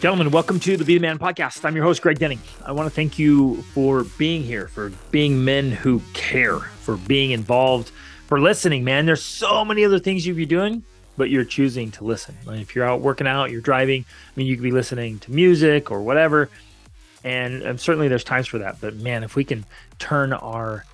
Gentlemen, welcome to the Be the Man podcast. I'm your host, Greg Denning. I want to thank you for being here, for being men who care, for being involved, for listening, man. There's so many other things you'd be doing, but you're choosing to listen. Like if you're out working out, you're driving, I mean, you could be listening to music or whatever. And, and certainly there's times for that. But man, if we can turn our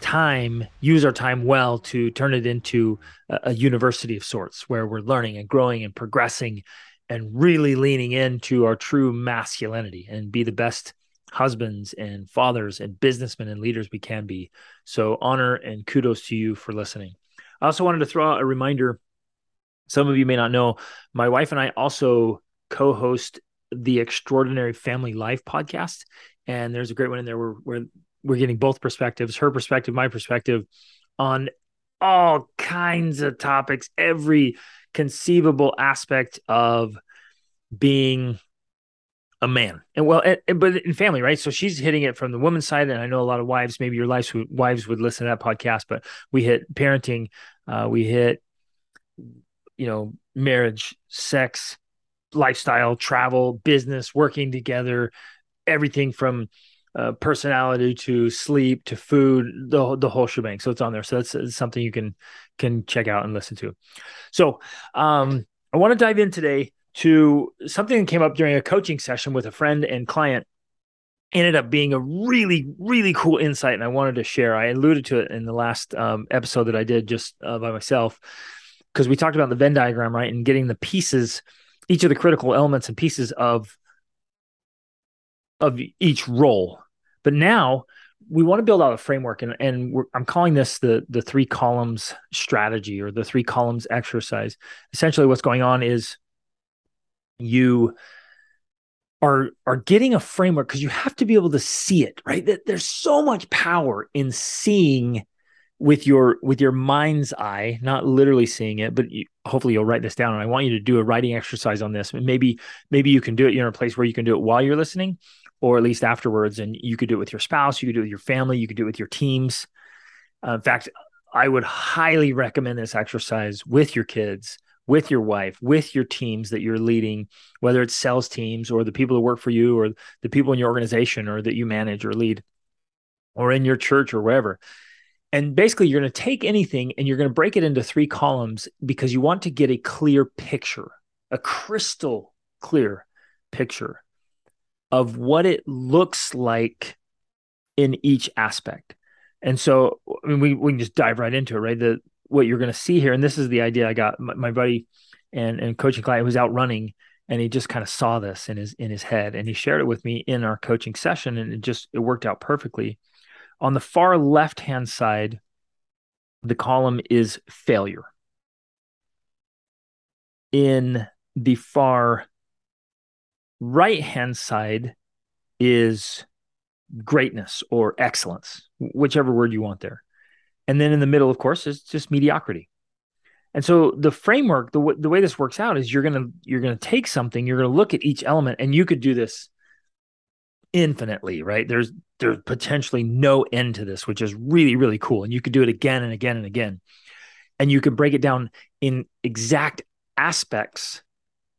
time, use our time well to turn it into a, a university of sorts where we're learning and growing and progressing and really leaning into our true masculinity and be the best husbands and fathers and businessmen and leaders we can be. So, honor and kudos to you for listening. I also wanted to throw out a reminder. Some of you may not know, my wife and I also co host the Extraordinary Family Life podcast. And there's a great one in there where, where we're getting both perspectives her perspective, my perspective on all kinds of topics, every conceivable aspect of being a man. And well and, but in family right? So she's hitting it from the woman's side and i know a lot of wives maybe your wives would, wives would listen to that podcast but we hit parenting uh, we hit you know marriage sex lifestyle travel business working together everything from uh, personality to sleep to food the, the whole shebang. So it's on there. So that's, something you can can check out and listen to. So um i want to dive in today to something that came up during a coaching session with a friend and client. Ended up being a really really cool insight and i wanted to share. I alluded to it in the last um, episode that i did just uh, by myself because we talked about the venn diagram right and getting the pieces each of the critical elements and pieces of of each role but now we want to build out a framework and, and i'm calling this the the three columns strategy or the three columns exercise. Essentially what's going on is you are are getting a framework because you have to be able to see it right? That there's so much power in seeing with your with your mind's eye not literally seeing it but you, hopefully you'll write this down and i want you to do a writing exercise on this. Maybe maybe you can do it you're in a place where you can do it while you're listening or at least afterwards and you could do it with your spouse you could do it with your family you could do it with your teams uh, in fact i would highly recommend this exercise with your kids with your wife, with your teams that you're leading, whether it's sales teams or the people that work for you or the people in your organization or that you manage or lead or in your church or wherever. And basically, you're going to take anything and you're going to break it into three columns because you want to get a clear picture, a crystal clear picture of what it looks like in each aspect. And so, I mean, we, we can just dive right into it, right? The what you're going to see here, and this is the idea I got. My, my buddy and and coaching client was out running, and he just kind of saw this in his in his head, and he shared it with me in our coaching session, and it just it worked out perfectly. On the far left hand side, the column is failure. In the far right hand side is greatness or excellence, whichever word you want there. And then in the middle, of course, is just mediocrity. And so the framework, the, w- the way this works out is you're gonna you're gonna take something, you're gonna look at each element, and you could do this infinitely, right? There's there's potentially no end to this, which is really really cool, and you could do it again and again and again, and you could break it down in exact aspects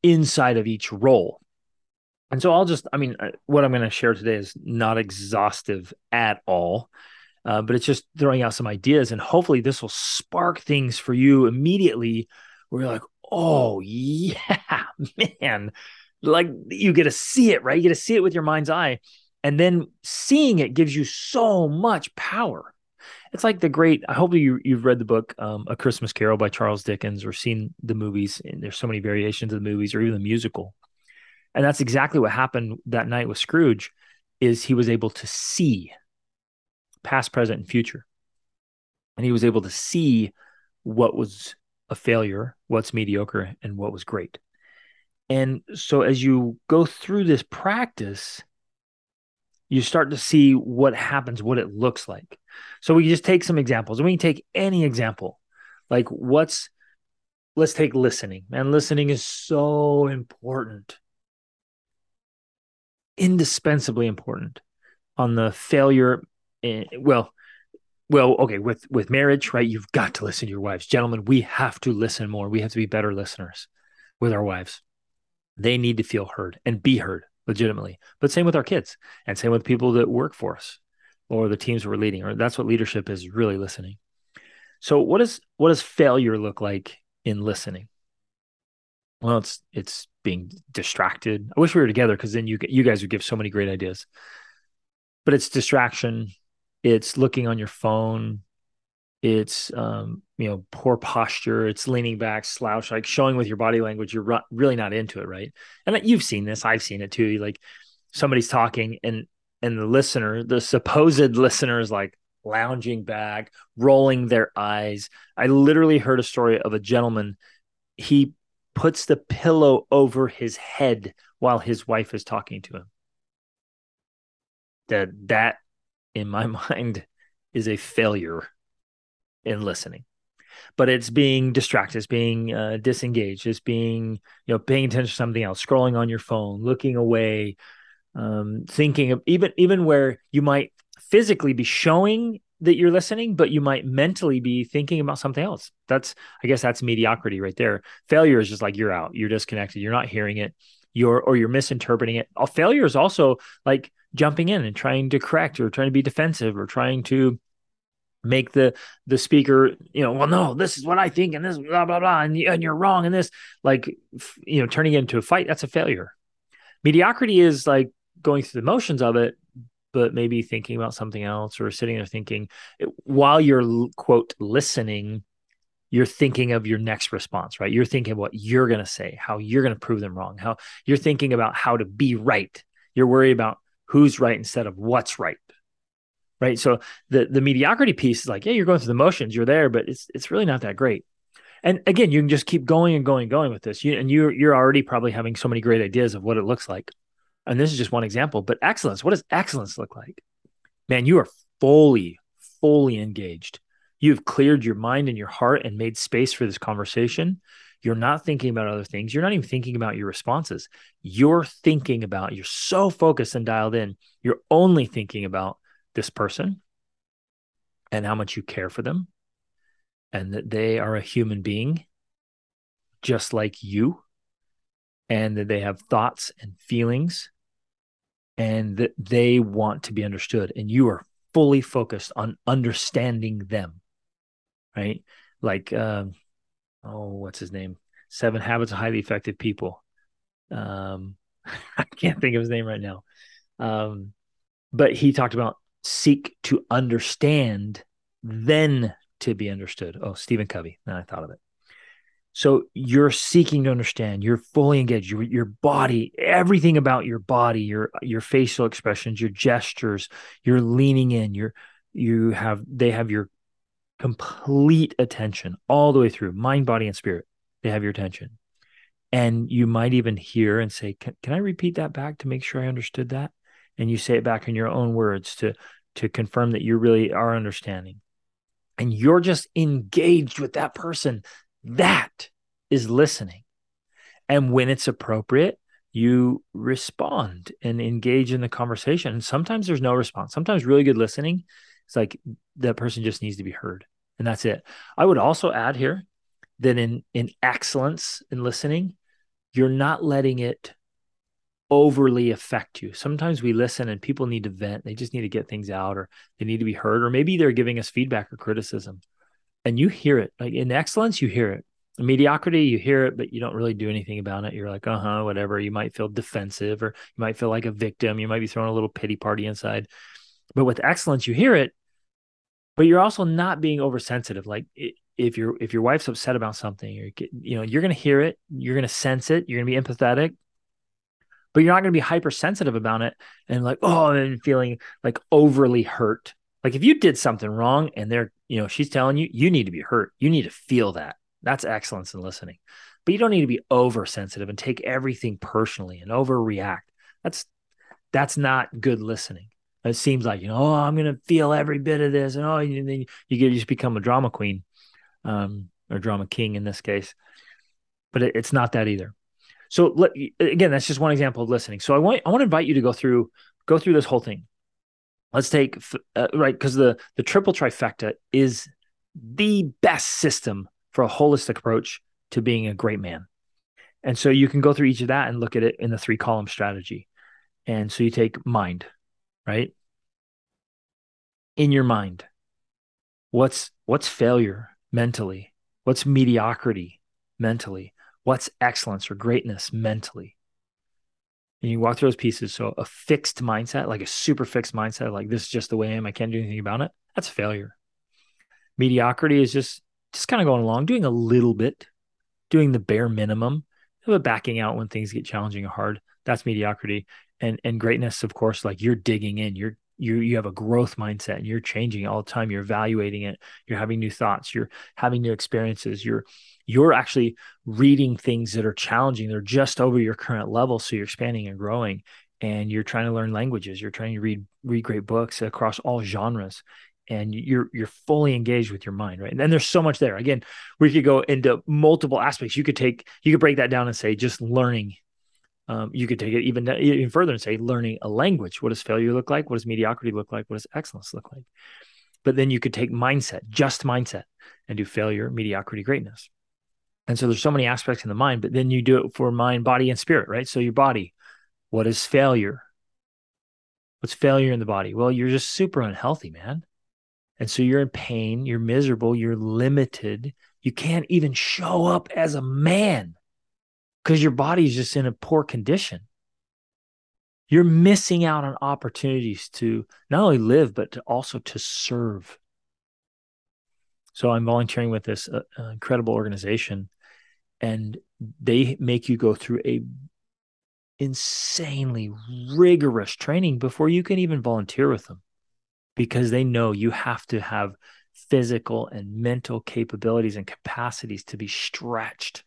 inside of each role. And so I'll just, I mean, uh, what I'm going to share today is not exhaustive at all. Uh, but it's just throwing out some ideas, and hopefully this will spark things for you immediately. Where you're like, oh yeah, man, like you get to see it, right? You get to see it with your mind's eye, and then seeing it gives you so much power. It's like the great. I hope you you've read the book um, A Christmas Carol by Charles Dickens or seen the movies. And there's so many variations of the movies or even the musical, and that's exactly what happened that night with Scrooge. Is he was able to see past, present, and future. And he was able to see what was a failure, what's mediocre, and what was great. And so as you go through this practice, you start to see what happens, what it looks like. So we just take some examples, and we can take any example. Like what's let's take listening. Man, listening is so important. Indispensably important on the failure and, well, well, okay, with with marriage, right? You've got to listen to your wives, gentlemen. We have to listen more. We have to be better listeners with our wives. They need to feel heard and be heard legitimately. But same with our kids and same with people that work for us or the teams we're leading, or that's what leadership is really listening. So what does what does failure look like in listening? Well, it's it's being distracted. I wish we were together because then you you guys would give so many great ideas. But it's distraction. It's looking on your phone. It's um, you know poor posture. It's leaning back, slouch, like showing with your body language you're really not into it, right? And you've seen this. I've seen it too. Like somebody's talking and and the listener, the supposed listener, is like lounging back, rolling their eyes. I literally heard a story of a gentleman. He puts the pillow over his head while his wife is talking to him. That that in my mind is a failure in listening. But it's being distracted, it's being uh, disengaged, it's being you know paying attention to something else, scrolling on your phone, looking away, um, thinking of even even where you might physically be showing that you're listening, but you might mentally be thinking about something else. That's, I guess, that's mediocrity right there. Failure is just like you're out, you're disconnected, you're not hearing it, you're or you're misinterpreting it. Uh, failure is also like jumping in and trying to correct or trying to be defensive or trying to make the the speaker you know well no this is what i think and this blah blah blah and, and you're wrong and this like you know turning it into a fight that's a failure mediocrity is like going through the motions of it but maybe thinking about something else or sitting there thinking while you're quote listening you're thinking of your next response right? You're thinking what you're going to say how you're going to prove them wrong how you're thinking about how to be right. You're worried about who's right instead of what's right right? So the the mediocrity piece is like yeah you're going through the motions you're there but it's it's really not that great. And again you can just keep going and going and going with this. You and you you're already probably having so many great ideas of what it looks like and this is just one example, but excellence, what does excellence look like? Man, you are fully, fully engaged. You've cleared your mind and your heart and made space for this conversation. You're not thinking about other things. You're not even thinking about your responses. You're thinking about, you're so focused and dialed in. You're only thinking about this person and how much you care for them and that they are a human being just like you and that they have thoughts and feelings and that they want to be understood and you are fully focused on understanding them right? Like um oh what's his name? Seven habits of highly effective people. Um i can't think of his name right now. Um but he talked about seek to understand then to be understood. Oh stephen covey now i thought of it so you're seeking to understand. You're fully engaged. Your your body, everything about your body, your your facial expressions, your gestures. You're leaning in. You're you have they have your complete attention all the way through mind, body, and spirit. They have your attention, and you might even hear and say, "Can, can I repeat that back to make sure I understood that?" And you say it back in your own words to to confirm that you really are understanding and you're just engaged with that person that is listening. And when it's appropriate, you respond and engage in the conversation. And sometimes there's no response. Sometimes really good listening, it's like that person just needs to be heard. And that's it. I would also add here that in in excellence in listening, you're not letting it overly affect you. Sometimes we listen and people need to vent. They just need to get things out or they need to be heard or maybe they're giving us feedback or criticism and you hear it like in excellence you hear it. In mediocrity you hear it but you don't really do anything about it. You're like uh-huh whatever. You might feel defensive or you might feel like a victim. You might be throwing a little pity party inside. But with excellence you hear it but you're also not being oversensitive. Like if your if your wife's upset about something you're you know you're going to hear it you're going to sense it you're going to be empathetic but you're not going to be hypersensitive about it and like oh and feeling like overly hurt like if you did something wrong and they're, you know, she's telling you, you need to be hurt. You need to feel that. That's excellence in listening. But you don't need to be oversensitive and take everything personally and overreact. That's that's not good listening. It seems like, you know, oh, I'm gonna feel every bit of this, and oh, and then you get you just become a drama queen, um, or drama king in this case. But it, it's not that either. So let, again, that's just one example of listening. So I want I want to invite you to go through go through this whole thing let's take uh, right because the the triple trifecta is the best system for a holistic approach to being a great man And so you can go through each of that and look at it in the three column strategy. And so you take mind, right? In your mind, what's what's failure mentally? What's mediocrity mentally? What's excellence or greatness mentally? And you walk through those pieces. So a fixed mindset, like a super fixed mindset, like this is just the way I am. I can't do anything about it. That's failure. Mediocrity is just just kind of going along, doing a little bit, doing the bare minimum, but backing out when things get challenging or hard. That's mediocrity. And and greatness, of course, like you're digging in, you're you you have a growth mindset and you're changing all the time you're evaluating it you're having new thoughts you're having new experiences you're you're actually reading things that are challenging. They're just over your current level so you're expanding and growing and you're trying to learn languages. You're trying to read read great books across all genres and you're you're fully engaged with your mind right? And then there's so much there. Again we could go into multiple aspects. You could take you could break that down and say just learning. Um, you could take it even even further and say learning a language. What does failure look like? What does mediocrity look like? What does excellence look like? But then you could take mindset just mindset and do failure mediocrity greatness and so there's so many aspects in the mind but then you do it for mind body and spirit right so your body what is failure what's failure in the body well you're just super unhealthy man and so you're in pain, you're miserable, you're limited. You can't even show up as a man because your body's just in a poor condition. You're missing out on opportunities to not only live, but to also to serve. So I'm volunteering with this uh, uh incredible organization, and they make you go through a insanely rigorous training before you can even volunteer with them because they know you have to have physical and mental capabilities and capacities to be stretched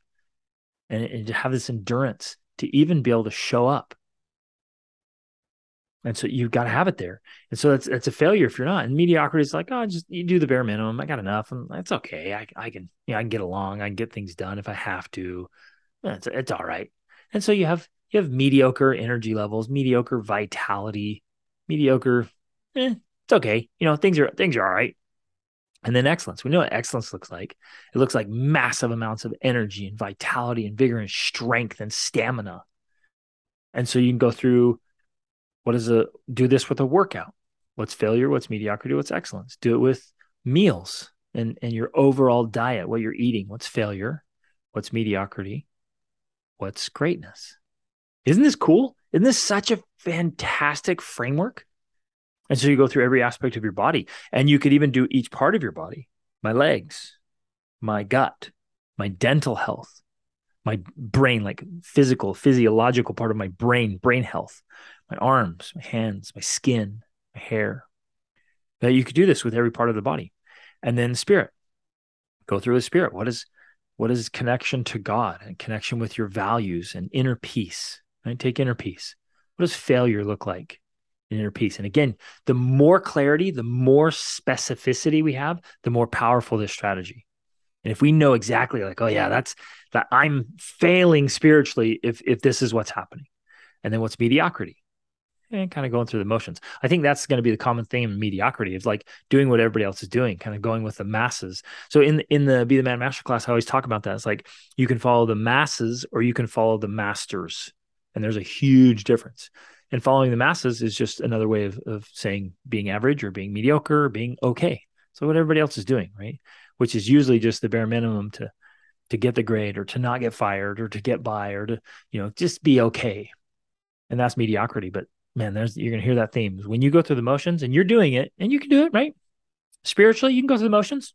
and, and to have this endurance to even be able to show up. And so you've got to have it there. And so that's that's a failure if you're not. And mediocrity is like, oh, just you do the bare minimum. I got enough, and that's okay. I I can you know, I can get along. I can get things done if I have to. It's it's all right. And so you have you have mediocre energy levels, mediocre vitality, mediocre. Eh, it's okay. You know, things are things are all right. And then excellence. We know what excellence looks like. It looks like massive amounts of energy and vitality and vigor and strength and stamina. And so you can go through what is a do this with a workout. What's failure? What's mediocrity? What's excellence? Do it with meals and, and your overall diet, what you're eating. What's failure? What's mediocrity? What's greatness? Isn't this cool? Isn't this such a fantastic framework? And so you go through every aspect of your body and you could even do each part of your body my legs, my gut, my dental health, my brain, like physical, physiological part of my brain, brain health, my arms, my hands, my skin, my hair. That you could do this with every part of the body. And then spirit. Go through the spirit. What is what is connection to God and connection with your values and inner peace? Right? Take inner peace. What does failure look like? inner peace. And again, the more clarity, the more specificity we have, the more powerful this strategy. And if we know exactly like, oh yeah, that's that I'm failing spiritually if if this is what's happening. And then what's mediocrity? And kind of going through the motions. I think that's going to be the common theme in mediocrity is like doing what everybody else is doing, kind of going with the masses. So in in the Be the Man Masterclass, I always talk about that. It's like you can follow the masses or you can follow the masters. And there's a huge difference and following the masses is just another way of, of saying being average or being mediocre or being okay so what everybody else is doing right which is usually just the bare minimum to to get the grade or to not get fired or to get by or to you know just be okay and that's mediocrity but man there's you're going to hear that theme. When you go through the motions and you're doing it and you can do it right? Spiritually you can go through the motions.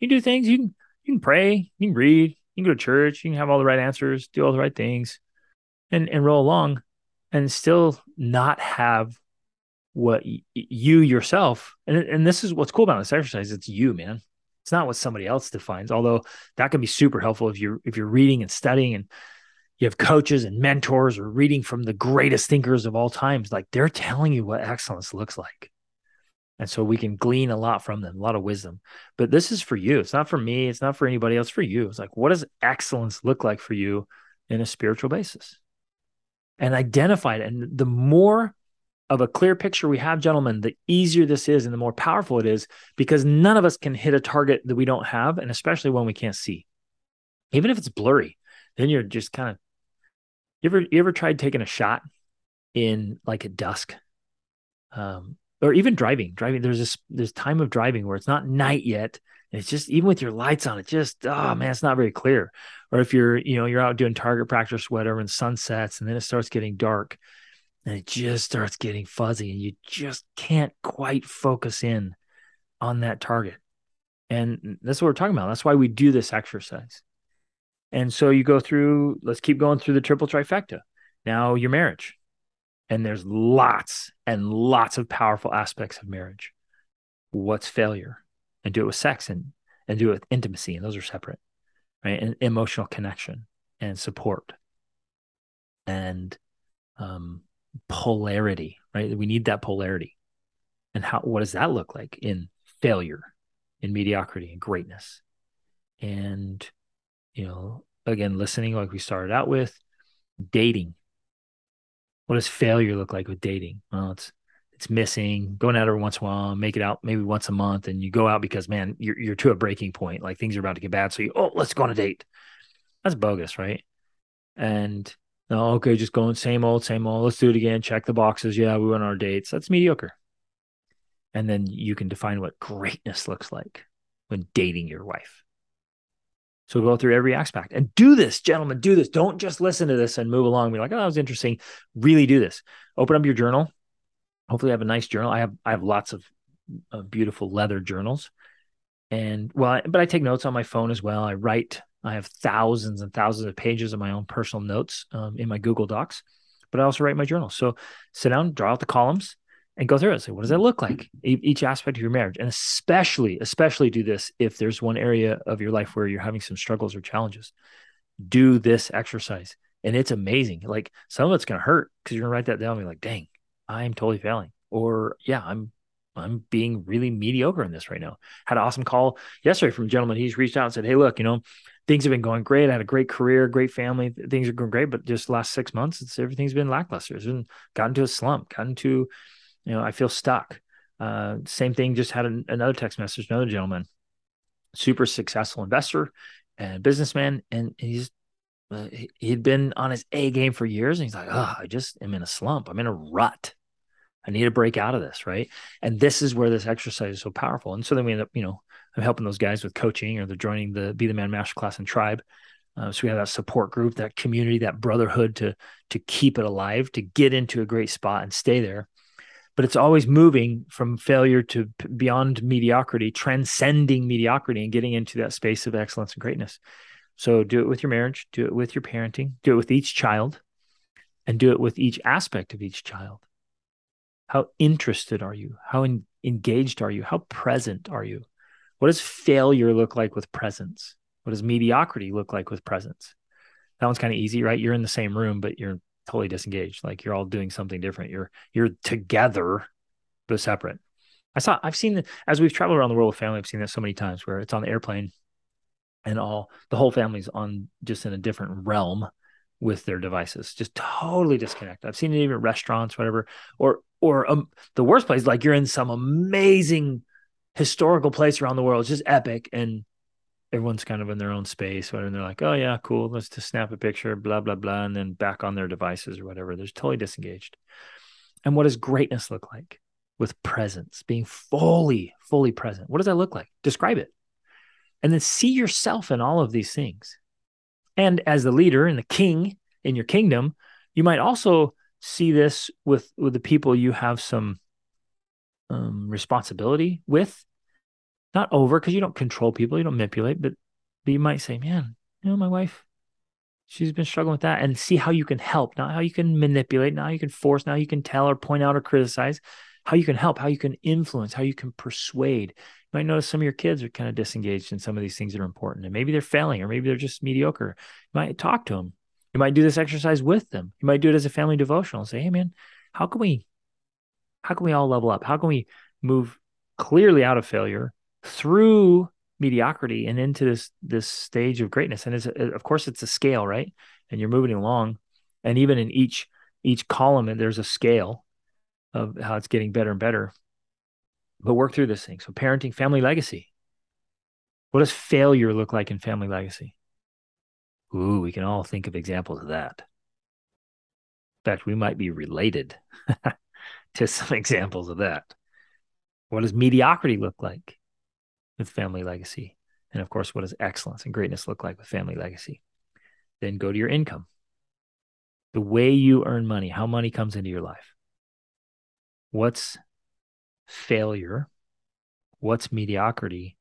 You can do things. You can you can pray. You can read. You can go to church. You can have all the right answers do all the right things and and roll along and still not have what y- you yourself and and this is what's cool about this exercise. It's you man. It's not what somebody else defines although that can be super helpful if you're if you're reading and studying and you have coaches and mentors or reading from the greatest thinkers of all times like they're telling you what excellence looks like. And so we can glean a lot from them a lot of wisdom. But this is for you. It's not for me. It's not for anybody else for you. It's like what does excellence look like for you in a spiritual basis? And identify it. And the more of a clear picture we have, gentlemen, the easier this is and the more powerful it is because none of us can hit a target that we don't have, and especially when we can't see. Even if it's blurry, then you're just kind of you ever you ever tried taking a shot in like at dusk? Um or even driving driving there's this this time of driving where it's not night yet and it's just even with your lights on it just oh man it's not very clear. Or if you're you know you're out doing target practice whatever and sun sets and then it starts getting dark and it just starts getting fuzzy and you just can't quite focus in on that target. And that's what we're talking about. That's why we do this exercise and so you go through let's keep going through the triple trifecta now your marriage and there's lots and lots of powerful aspects of marriage. What's failure? And do it with sex and and do it with intimacy, and those are separate, right? And emotional connection and support and um, polarity, right? We need that polarity. And how what does that look like in failure, in mediocrity, and greatness? And you know, again, listening like we started out with, dating, what does failure look like with dating? Well, it's it's missing, going out every once in a while, make it out maybe once a month, and you go out because man, you're you're to a breaking point, like things are about to get bad. So you, oh, let's go on a date. That's bogus, right? And no, okay, just going same old, same old. Let's do it again. Check the boxes. Yeah, we went on our dates. That's mediocre. And then you can define what greatness looks like when dating your wife. So go through every aspect and do this, gentlemen. Do this. Don't just listen to this and move along. Be like, oh, that was interesting. Really do this. Open up your journal. Hopefully, I have a nice journal. I have I have lots of beautiful leather journals, and well, I, but I take notes on my phone as well. I write. I have thousands and thousands of pages of my own personal notes um, in my Google Docs, but I also write my journal. So sit down, draw out the columns, and go through it. Say, what does that look like? Mm-hmm. Each aspect of your marriage, and especially, especially do this if there's one area of your life where you're having some struggles or challenges. Do this exercise, and it's amazing. Like some of it's going to hurt because you're going to write that down and be like, "Dang, I'm totally failing," or "Yeah, I'm." I'm being really mediocre in this right now. Had an awesome call yesterday from a gentleman. He's reached out and said, Hey, look, you know, things have been going great. I had a great career, great family. Things are going great, but just last six months, it's everything's been lackluster. It's been gotten to a slump, gotten to you know, I feel stuck. Uh, same thing. Just had an, another text message, another gentleman, super successful investor and businessman, and he's uh, he, had been on his A game for years, and he's like, "Oh, I just am in a slump. I'm in a rut. I need to break out of this, right?" And this is where this exercise is so powerful. And so then we end up, you know, I'm helping those guys with coaching, or they're joining the Be the Man Masterclass and Tribe. Uh, so we have that support group, that community, that brotherhood to to keep it alive, to get into a great spot and stay there but it's always moving from failure to beyond mediocrity, transcending mediocrity and getting into that space of excellence and greatness. So do it with your marriage, do it with your parenting, do it with each child, and do it with each aspect of each child. How interested are you? How engaged are you? How present are you? What does failure look like with presence? What does mediocrity look like with presence? That one's kind of easy, right? You're in the same room, but you're totally disengaged. Like you're all doing something different. You're you're together but separate. I saw I've seen as we've traveled around the world with family, I've seen that so many times where it's on the airplane and all the whole family's on just in a different realm with their devices, just totally disconnected. I've seen it even restaurants, whatever, or or um, the worst place, like you're in some amazing historical place around the world, it's just epic, and everyone's kind of in their own space, whatever. And they're like, oh yeah, cool. Let's just snap a picture, blah, blah, blah. And then back on their devices or whatever. They're totally disengaged. And what does greatness look like with presence, being fully, fully present? What does that look like? Describe it. And then see yourself in all of these things. And as the leader and the king in your kingdom, you might also see this with, with the people you have some um, responsibility with not over because you don't control people, you don't manipulate, but, but you might say, man, you know, my wife, she's been struggling with that and see how you can help, not how you can manipulate, now you can force, now you can tell or point out or criticize, how you can help, how you can influence, how you can persuade. You might notice some of your kids are kind of disengaged in some of these things that are important and maybe they're failing or maybe they're just mediocre. You might talk to them. You might do this exercise with them. You might do it as a family devotional and say, hey man, how can we how can we all level up? How can we move clearly out of failure through mediocrity and into this this stage of greatness. And it's of course it's a scale right? And you're moving along. And even in each each column there's a scale of how it's getting better and better. But work through this thing. So parenting family legacy. What does failure look like in family legacy? Ooh, we can all think of examples of that. In fact, we might be related to some examples of that. What does mediocrity look like with family legacy? And of course, what does excellence and greatness look like with family legacy? Then go to your income. The way you earn money, how money comes into your life. What's failure? What's mediocrity?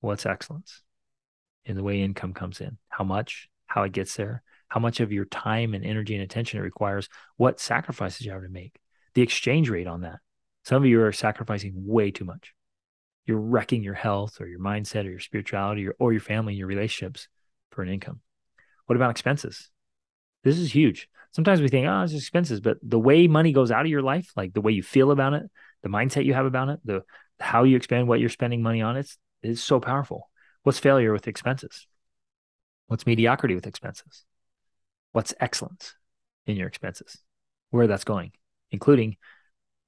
What's excellence in the way income comes in? How much? How it gets there? How much of your time and energy and attention it requires? What sacrifices you have to make? The exchange rate on that. Some of you are sacrificing way too much. You're wrecking your health or your mindset or your spirituality or, or your family your relationships for an income. What about expenses? This is huge. Sometimes we think, oh, it's expenses, but the way money goes out of your life, like the way you feel about it, the mindset you have about it, the how you expend what you're spending money on, it's is so powerful. What's failure with expenses? What's mediocrity with expenses? What's excellence in your expenses? Where that's going, including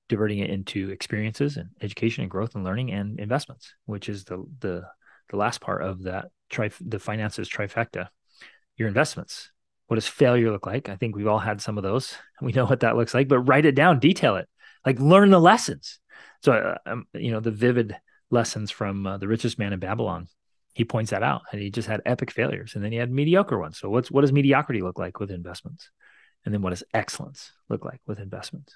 diverting it into experiences and education and growth and learning and investments, which is the the the last part of that tri- the finances trifecta. Your investments. What does failure look like? I think we've all had some of those. We know what that looks like, but write it down, detail it, like learn the lessons. So, uh, um, you know, the vivid lessons from uh, the richest man in Babylon. He points that out, and he just had epic failures, and then he had mediocre ones. So, what's what does mediocrity look like with investments, and then what does excellence look like with investments?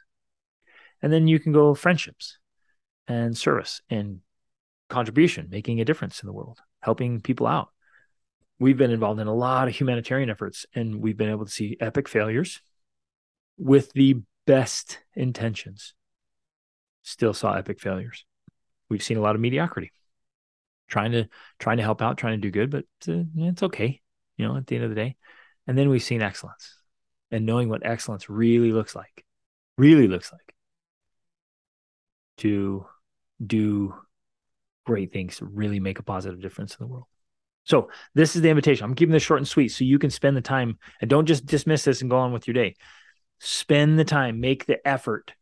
And then you can go friendships and service and contribution, making a difference in the world, helping people out. We've been involved in a lot of humanitarian efforts and we've been able to see epic failures with the best intentions. Still saw epic failures. We've seen a lot of mediocrity. Trying to trying to help out, trying to do good, but uh, it's okay, you know, at the end of the day. And then we've seen excellence and knowing what excellence really looks like. Really looks like to do great things really make a positive difference in the world. So this is the invitation. I'm keeping this short and sweet so you can spend the time and don't just dismiss this and go on with your day. Spend the time, make the effort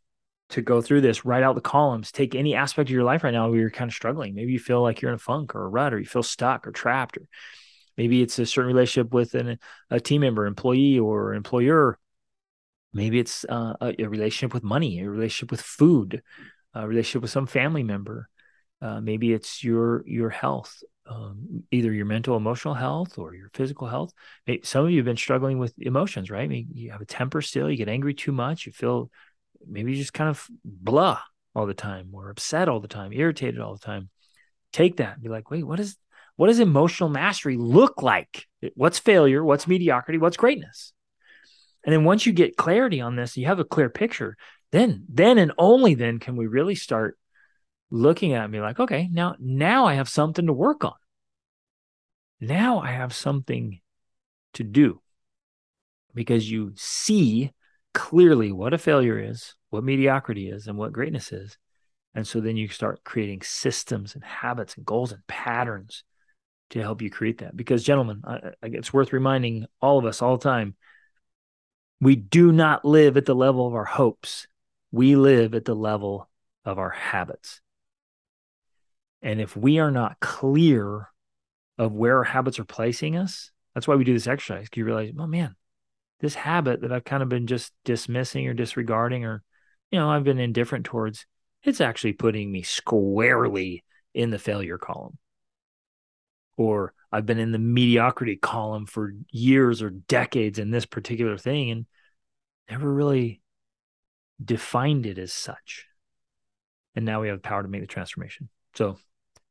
to go through this, write out the columns, take any aspect of your life right now where you're kind of struggling. Maybe you feel like you're in a funk or a rut or you feel stuck or trapped or maybe it's a certain relationship with an, a team member, employee or employer. Maybe it's uh, a, a relationship with money, a relationship with food, a relationship with some family member. Uh, maybe it's your your health, um, either your mental, emotional health or your physical health. Maybe, some of you have been struggling with emotions, right? Maybe you have a temper still, you get angry too much, you feel maybe you just kind of blah all the time, or upset all the time, irritated all the time. Take that and be like, wait, what is what does emotional mastery look like? What's failure? What's mediocrity? What's greatness? And then once you get clarity on this, you have a clear picture then then and only then can we really start looking at me like okay now now i have something to work on. Now i have something to do. Because you see clearly what a failure is what mediocrity is and what greatness is. And so then you start creating systems and habits and goals and patterns to help you create that. Because gentlemen I, I, it's worth reminding all of us all the time we do not live at the level of our hopes we live at the level of our habits. And if we are not clear of where our habits are placing us, that's why we do this exercise. You realize, oh man, this habit that I've kind of been just dismissing or disregarding, or, you know, I've been indifferent towards, it's actually putting me squarely in the failure column. Or I've been in the mediocrity column for years or decades in this particular thing and never really defined it as such. And now we have the power to make the transformation. So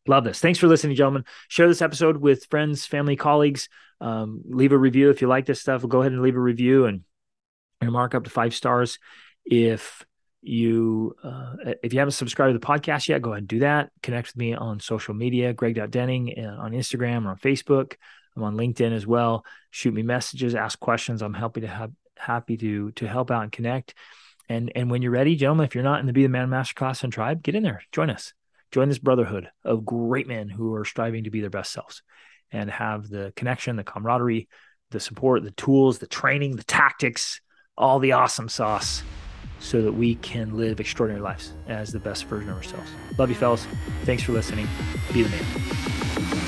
love this. Thanks for listening, gentlemen. Share this episode with friends, family, colleagues. Um, leave a review if you like this stuff. Go ahead and leave a review and, mark up to five stars. If you uh, if you haven't subscribed to the podcast yet, go ahead and do that. Connect with me on social media, Greg.Denning on Instagram or on Facebook. I'm on LinkedIn as well. Shoot me messages, ask questions. I'm happy to have happy to to help out and connect. And and when you're ready, gentlemen, if you're not in the Be the Man Masterclass and Tribe, get in there, join us, join this brotherhood of great men who are striving to be their best selves, and have the connection, the camaraderie, the support, the tools, the training, the tactics, all the awesome sauce, so that we can live extraordinary lives as the best version of ourselves. Love you, fellas. Thanks for listening. Be the man.